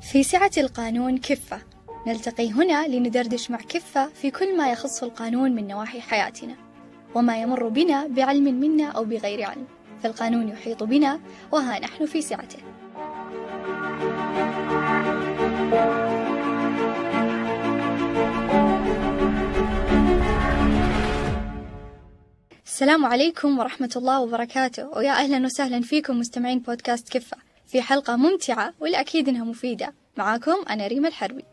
في سعة القانون كفة. نلتقي هنا لندردش مع كفة في كل ما يخص القانون من نواحي حياتنا وما يمر بنا بعلم منا أو بغير علم. فالقانون يحيط بنا وها نحن في سعته. السلام عليكم ورحمة الله وبركاته ويا أهلا وسهلا فيكم مستمعين بودكاست كفة. في حلقة ممتعة والأكيد إنها مفيدة. معاكم أنا ريما الحربي.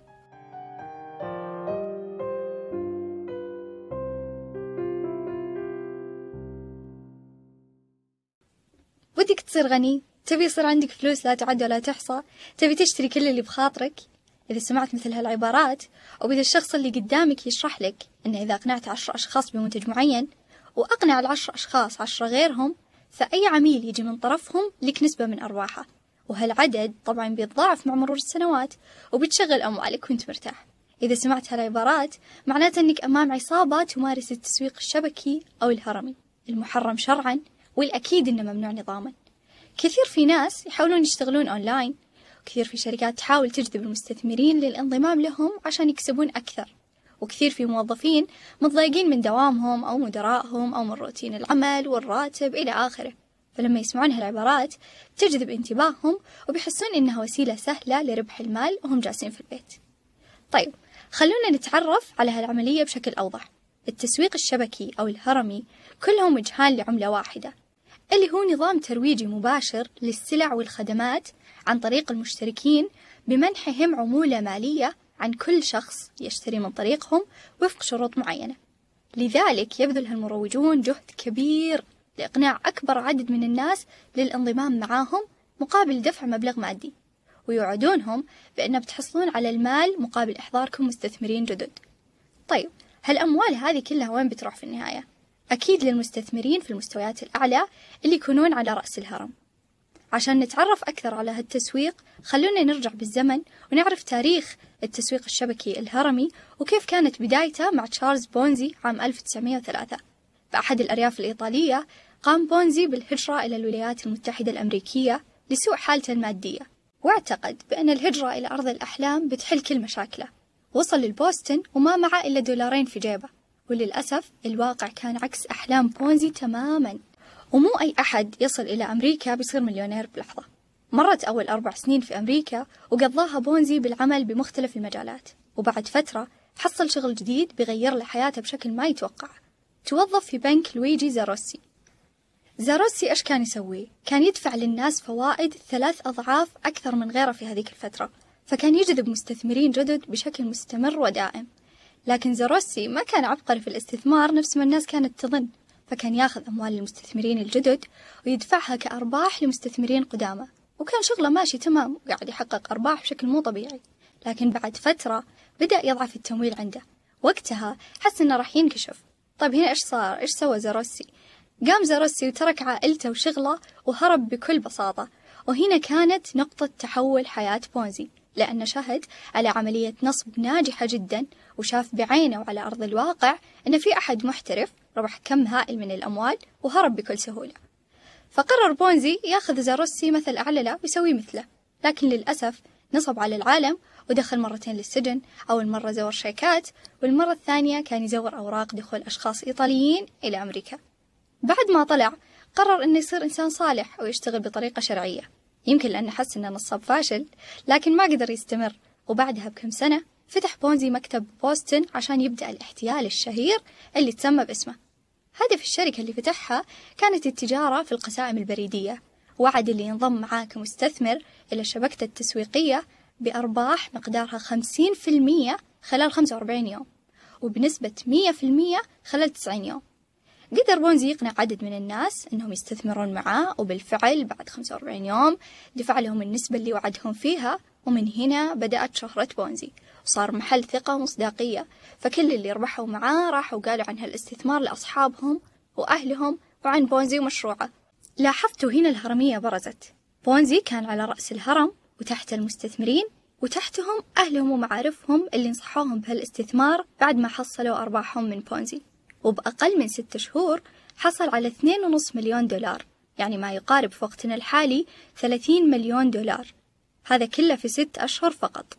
ودك تصير غني؟ تبي يصير عندك فلوس لا تعد ولا تحصى؟ تبي تشتري كل اللي بخاطرك؟ إذا سمعت مثل هالعبارات أو إذا الشخص اللي قدامك يشرح لك أنه إذا أقنعت عشر أشخاص بمنتج معين وأقنع العشر أشخاص عشرة غيرهم فأي عميل يجي من طرفهم لك نسبة من أرباحه وهالعدد طبعا بيتضاعف مع مرور السنوات وبتشغل أموالك وأنت مرتاح. إذا سمعت هالعبارات معناته أنك أمام عصابة تمارس التسويق الشبكي أو الهرمي المحرم شرعا والأكيد أنه ممنوع نظاما. كثير في ناس يحاولون يشتغلون أونلاين وكثير في شركات تحاول تجذب المستثمرين للانضمام لهم عشان يكسبون أكثر. وكثير في موظفين متضايقين من دوامهم أو مدرائهم أو من روتين العمل والراتب إلى آخره. فلما يسمعون هالعبارات تجذب انتباههم وبيحسون إنها وسيلة سهلة لربح المال وهم جالسين في البيت. طيب خلونا نتعرف على هالعملية بشكل أوضح. التسويق الشبكي أو الهرمي كلهم وجهان لعملة واحدة اللي هو نظام ترويجي مباشر للسلع والخدمات عن طريق المشتركين بمنحهم عمولة مالية عن كل شخص يشتري من طريقهم وفق شروط معينة. لذلك يبذل المروجون جهد كبير لإقناع أكبر عدد من الناس للانضمام معاهم مقابل دفع مبلغ مادي ويوعدونهم بأن بتحصلون على المال مقابل إحضاركم مستثمرين جدد. طيب هالأموال هذه كلها وين بتروح في النهاية؟ أكيد للمستثمرين في المستويات الأعلى اللي يكونون على رأس الهرم. عشان نتعرف أكثر على هالتسويق خلونا نرجع بالزمن ونعرف تاريخ التسويق الشبكي الهرمي وكيف كانت بدايته مع تشارلز بونزي عام 1903 بأحد الأرياف الإيطالية قام بونزي بالهجرة إلى الولايات المتحدة الأمريكية لسوء حالته المادية واعتقد بأن الهجرة إلى أرض الأحلام بتحل كل مشاكله. وصل للبوستن وما معه إلا دولارين في جيبه. وللأسف الواقع كان عكس أحلام بونزي تماما. ومو أي أحد يصل إلى أمريكا بيصير مليونير بلحظة. مرت أول أربع سنين في أمريكا وقضاها بونزي بالعمل بمختلف المجالات. وبعد فترة حصل شغل جديد بيغير له حياته بشكل ما يتوقع. توظف في بنك لويجي زاروسي. زاروسي إيش كان يسوي؟ كان يدفع للناس فوائد ثلاث أضعاف أكثر من غيره في هذيك الفترة فكان يجذب مستثمرين جدد بشكل مستمر ودائم لكن زاروسي ما كان عبقري في الاستثمار نفس ما الناس كانت تظن فكان ياخذ أموال المستثمرين الجدد ويدفعها كأرباح لمستثمرين قدامى وكان شغله ماشي تمام وقاعد يحقق أرباح بشكل مو طبيعي لكن بعد فترة بدأ يضعف التمويل عنده وقتها حس إنه راح ينكشف طيب هنا إيش صار؟ إيش سوى زاروسي؟ قام زاروسي وترك عائلته وشغله وهرب بكل بساطة. وهنا كانت نقطة تحول حياة بونزي لأنه شهد على عملية نصب ناجحة جدا وشاف بعينه وعلى أرض الواقع أن في أحد محترف ربح كم هائل من الأموال وهرب بكل سهولة. فقرر بونزي يأخذ زاروسي مثل أعلى له ويسوي مثله لكن للأسف نصب على العالم ودخل مرتين للسجن أول مرة زور شيكات والمرة الثانية كان يزور أوراق دخول أشخاص إيطاليين إلى أمريكا. بعد ما طلع قرر أنه يصير إنسان صالح ويشتغل بطريقة شرعية. يمكن لأنه حس أنه نصاب فاشل لكن ما قدر يستمر. وبعدها بكم سنة فتح بونزي مكتب بوسطن عشان يبدأ الاحتيال الشهير اللي تسمى باسمه. هدف الشركة اللي فتحها كانت التجارة في القسائم البريدية. وعد اللي ينضم معاه كمستثمر إلى شبكته التسويقية بأرباح مقدارها 50% خلال 45 يوم وبنسبة 100% خلال 90 يوم. قدر بونزي يقنع عدد من الناس أنهم يستثمرون معاه وبالفعل بعد 45 يوم دفع لهم النسبة اللي وعدهم فيها ومن هنا بدأت شهرة بونزي. وصار محل ثقة ومصداقية فكل اللي ربحوا معاه راحوا قالوا عن هالاستثمار لأصحابهم وأهلهم وعن بونزي ومشروعه. لاحظتوا هنا الهرمية برزت. بونزي كان على رأس الهرم وتحت المستثمرين وتحتهم أهلهم ومعارفهم اللي نصحوهم بهالاستثمار بعد ما حصلوا أرباحهم من بونزي. وبأقل من ستة شهور حصل على 2.5 مليون دولار يعني ما يقارب في وقتنا الحالي 30 مليون دولار. هذا كله في ست أشهر فقط.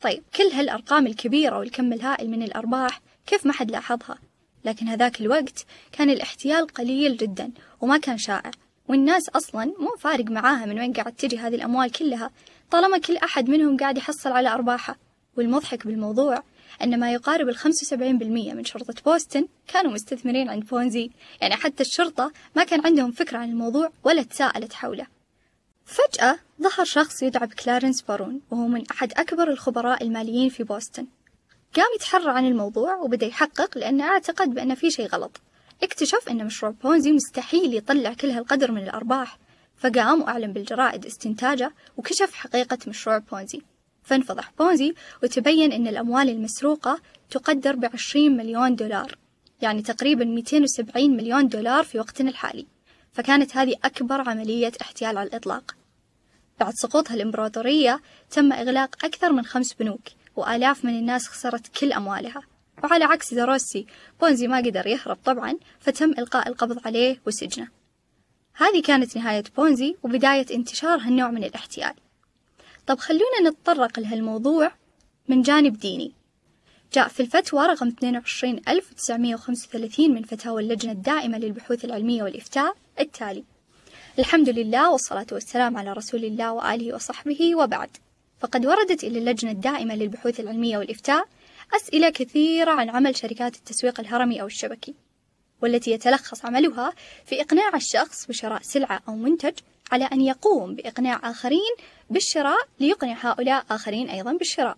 طيب كل هالأرقام الكبيرة والكم الهائل من الأرباح كيف ما حد لاحظها؟ لكن هذاك الوقت كان الاحتيال قليل جدا وما كان شائع والناس أصلا مو فارق معاها من وين قاعد تجي هذه الأموال كلها طالما كل أحد منهم قاعد يحصل على أرباحه. والمضحك بالموضوع أن ما يقارب ال 75% من شرطة بوسطن كانوا مستثمرين عند بونزي يعني حتى الشرطة ما كان عندهم فكرة عن الموضوع ولا تساءلت حوله. فجأة ظهر شخص يدعى بكلارنس بارون وهو من أحد أكبر الخبراء الماليين في بوسطن. قام يتحرى عن الموضوع وبدأ يحقق لأنه أعتقد بأن في شيء غلط. اكتشف أن مشروع بونزي مستحيل يطلع كل هالقدر من الأرباح. فقام وأعلن بالجرائد استنتاجه وكشف حقيقة مشروع بونزي فانفضح بونزي وتبين أن الأموال المسروقة تقدر بعشرين مليون دولار يعني تقريبا 270 مليون دولار في وقتنا الحالي. فكانت هذه أكبر عملية احتيال على الإطلاق. بعد سقوطها الإمبراطورية تم إغلاق أكثر من خمس بنوك وآلاف من الناس خسرت كل أموالها. وعلى عكس داروسي بونزي ما قدر يهرب طبعا فتم إلقاء القبض عليه وسجنه. هذه كانت نهاية بونزي وبداية انتشار هالنوع من الاحتيال. طب خلونا نتطرق لهالموضوع من جانب ديني. جاء في الفتوى رقم 22935 من فتاوى اللجنة الدائمة للبحوث العلمية والإفتاء التالي. الحمد لله والصلاة والسلام على رسول الله وآله وصحبه وبعد. فقد وردت إلى اللجنة الدائمة للبحوث العلمية والإفتاء أسئلة كثيرة عن عمل شركات التسويق الهرمي أو الشبكي والتي يتلخص عملها في إقناع الشخص بشراء سلعة أو منتج على أن يقوم بإقناع آخرين بالشراء ليقنع هؤلاء آخرين أيضا بالشراء.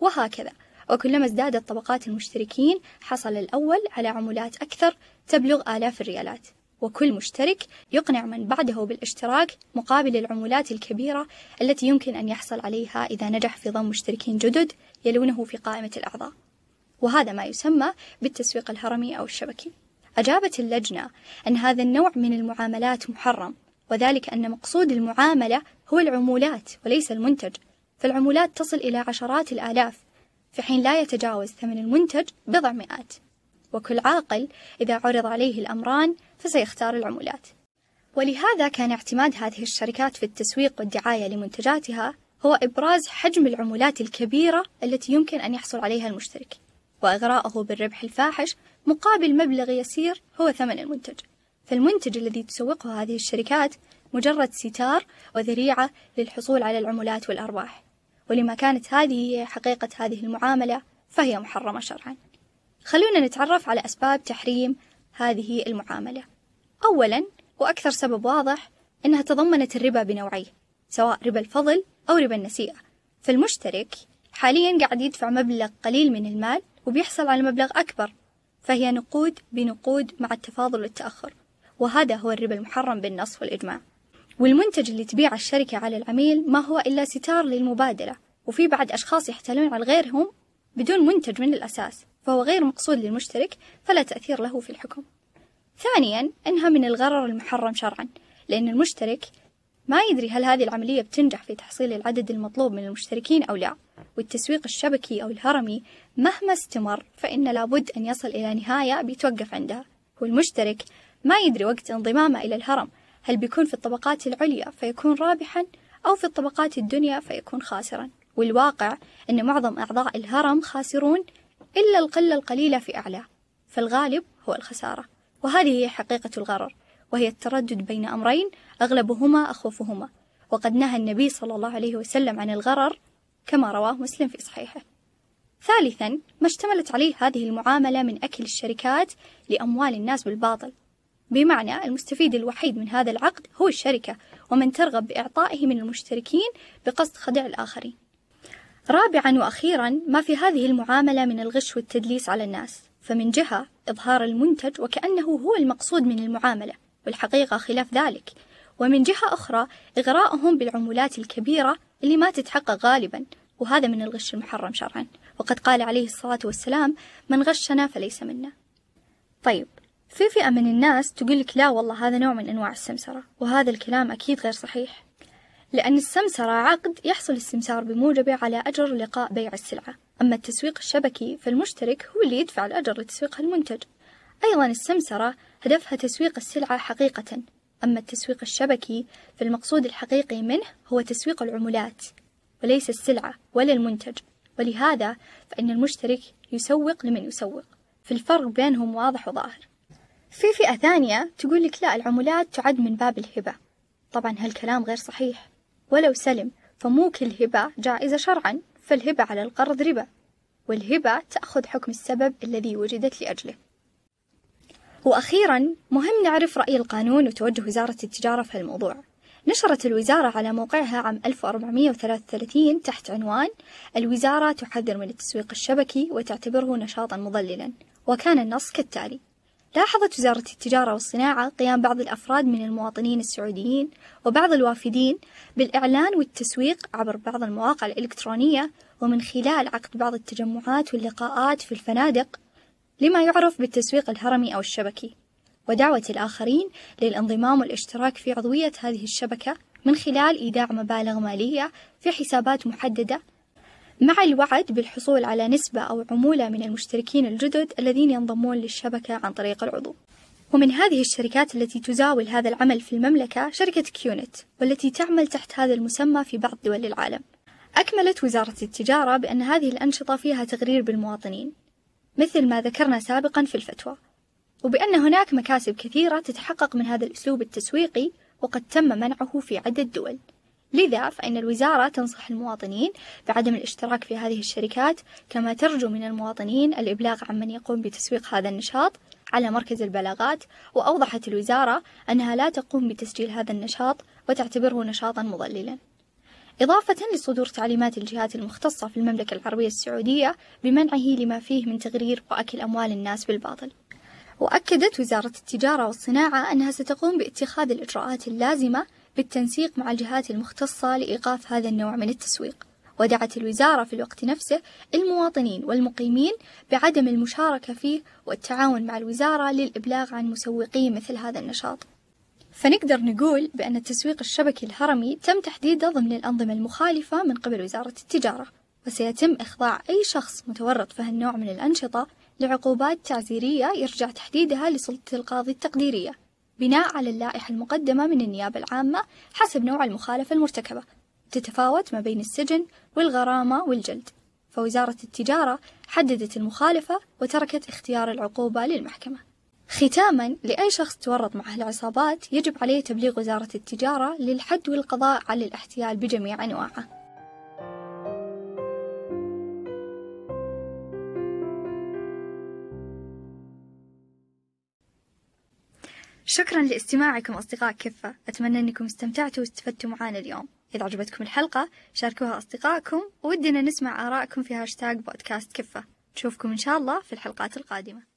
وهكذا. وكلما ازدادت طبقات المشتركين حصل الأول على عمولات أكثر تبلغ آلاف الريالات. وكل مشترك يقنع من بعده بالاشتراك مقابل العمولات الكبيرة التي يمكن أن يحصل عليها إذا نجح في ضم مشتركين جدد يلونه في قائمة الأعضاء. وهذا ما يسمى بالتسويق الهرمي أو الشبكي. أجابت اللجنة أن هذا النوع من المعاملات محرم وذلك أن مقصود المعاملة هو العمولات وليس المنتج. فالعمولات تصل إلى عشرات الآلاف في حين لا يتجاوز ثمن المنتج بضع مئات. وكل عاقل إذا عرض عليه الأمران فسيختار العمولات. ولهذا كان اعتماد هذه الشركات في التسويق والدعاية لمنتجاتها هو إبراز حجم العمولات الكبيرة التي يمكن أن يحصل عليها المشترك. وإغراءه بالربح الفاحش مقابل مبلغ يسير هو ثمن المنتج. فالمنتج الذي تسوقه هذه الشركات مجرد ستار وذريعة للحصول على العمولات والأرباح. ولما كانت هذه هي حقيقة هذه المعاملة فهي محرمة شرعا. خلونا نتعرف على أسباب تحريم هذه المعاملة. أولا وأكثر سبب واضح أنها تضمنت الربا بنوعيه سواء ربا الفضل أو ربا النسيئة. فالمشترك حاليا قاعد يدفع مبلغ قليل من المال وبيحصل على مبلغ أكبر فهي نقود بنقود مع التفاضل والتأخر. وهذا هو الربا المحرم بالنص والإجماع. والمنتج اللي تبيعه الشركة على العميل ما هو إلا ستار للمبادلة وفي بعد أشخاص يحتالون على غيرهم بدون منتج من الأساس فهو غير مقصود للمشترك فلا تأثير له في الحكم. ثانيا أنها من الغرر المحرم شرعا لأن المشترك ما يدري هل هذه العملية بتنجح في تحصيل العدد المطلوب من المشتركين أو لا والتسويق الشبكي أو الهرمي مهما استمر فإن لابد أن يصل إلى نهاية بيتوقف عندها والمشترك ما يدري وقت انضمامه إلى الهرم. هل بيكون في الطبقات العليا فيكون رابحا أو في الطبقات الدنيا فيكون خاسرا؟ والواقع أن معظم أعضاء الهرم خاسرون إلا القلة القليلة في أعلاه فالغالب هو الخسارة. وهذه هي حقيقة الغرر وهي التردد بين أمرين أغلبهما أخوفهما. وقد نهى النبي صلى الله عليه وسلم عن الغرر كما رواه مسلم في صحيحه. ثالثا ما اشتملت عليه هذه المعاملة من أكل الشركات لأموال الناس بالباطل. بمعنى المستفيد الوحيد من هذا العقد هو الشركة ومن ترغب بإعطائه من المشتركين بقصد خدع الآخرين. رابعا وأخيرا ما في هذه المعاملة من الغش والتدليس على الناس فمن جهة إظهار المنتج وكأنه هو المقصود من المعاملة والحقيقة خلاف ذلك. ومن جهة أخرى إغراءهم بالعمولات الكبيرة اللي ما تتحقق غالبا وهذا من الغش المحرم شرعا. وقد قال عليه الصلاة والسلام من غشنا فليس منا. طيب في فئة من الناس تقول لك لا والله هذا نوع من أنواع السمسرة وهذا الكلام أكيد غير صحيح. لأن السمسرة عقد يحصل السمسار بموجبه على أجر لقاء بيع السلعة. أما التسويق الشبكي فالمشترك هو اللي يدفع الأجر لتسويق المنتج. أيضا السمسرة هدفها تسويق السلعة حقيقة. أما التسويق الشبكي فالمقصود الحقيقي منه هو تسويق العمولات وليس السلعة ولا المنتج. ولهذا فإن المشترك يسوق لمن يسوق. في الفرق بينهم واضح وظاهر. في فئة ثانية تقول لك لا العمولات تعد من باب الهبة. طبعا هالكلام غير صحيح. ولو سلم فمو كل هبة جائزة شرعا فالهبة على القرض ربا. والهبة تأخذ حكم السبب الذي وجدت لأجله. وأخيرا مهم نعرف رأي القانون وتوجه وزارة التجارة في الموضوع نشرت الوزارة على موقعها عام 1433 تحت عنوان الوزارة تحذر من التسويق الشبكي وتعتبره نشاطا مضللا وكان النص كالتالي. لاحظت وزارة التجارة والصناعة قيام بعض الأفراد من المواطنين السعوديين وبعض الوافدين بالإعلان والتسويق عبر بعض المواقع الإلكترونية ومن خلال عقد بعض التجمعات واللقاءات في الفنادق لما يعرف بالتسويق الهرمي أو الشبكي. ودعوة الآخرين للانضمام والاشتراك في عضوية هذه الشبكة من خلال إيداع مبالغ مالية في حسابات محددة مع الوعد بالحصول على نسبة أو عمولة من المشتركين الجدد الذين ينضمون للشبكة عن طريق العضو. ومن هذه الشركات التي تزاول هذا العمل في المملكة شركة كيونت والتي تعمل تحت هذا المسمى في بعض دول العالم. أكملت وزارة التجارة بأن هذه الأنشطة فيها تغرير بالمواطنين مثل ما ذكرنا سابقا في الفتوى وبأن هناك مكاسب كثيرة تتحقق من هذا الأسلوب التسويقي وقد تم منعه في عدة دول لذا فإن الوزارة تنصح المواطنين بعدم الاشتراك في هذه الشركات كما ترجو من المواطنين الإبلاغ عن من يقوم بتسويق هذا النشاط على مركز البلاغات وأوضحت الوزارة أنها لا تقوم بتسجيل هذا النشاط وتعتبره نشاطا مضللا. إضافة لصدور تعليمات الجهات المختصة في المملكة العربية السعودية بمنعه لما فيه من تغرير وأكل أموال الناس بالباطل. وأكدت وزارة التجارة والصناعة أنها ستقوم باتخاذ الإجراءات اللازمة بالتنسيق مع الجهات المختصة لإيقاف هذا النوع من التسويق. ودعت الوزارة في الوقت نفسه المواطنين والمقيمين بعدم المشاركة فيه والتعاون مع الوزارة للإبلاغ عن مسوقي مثل هذا النشاط. فنقدر نقول بأن التسويق الشبكي الهرمي تم تحديده ضمن الأنظمة المخالفة من قبل وزارة التجارة. وسيتم إخضاع أي شخص متورط في هالنوع من الأنشطة لعقوبات تعزيرية يرجع تحديدها لسلطة القاضي التقديرية. بناء على اللائحة المقدمة من النيابة العامة حسب نوع المخالفة المرتكبة. تتفاوت ما بين السجن والغرامة والجلد. فوزارة التجارة حددت المخالفة وتركت اختيار العقوبة للمحكمة. ختاما لأي شخص تورط مع العصابات يجب عليه تبليغ وزارة التجارة للحد والقضاء على الاحتيال بجميع أنواعه. شكرا لاستماعكم أصدقاء كفة أتمنى أنكم استمتعتوا واستفدتوا معنا اليوم. إذا عجبتكم الحلقة شاركوها أصدقائكم ودنا نسمع آرائكم في هاشتاج بودكاست كفة نشوفكم إن شاء الله في الحلقات القادمة.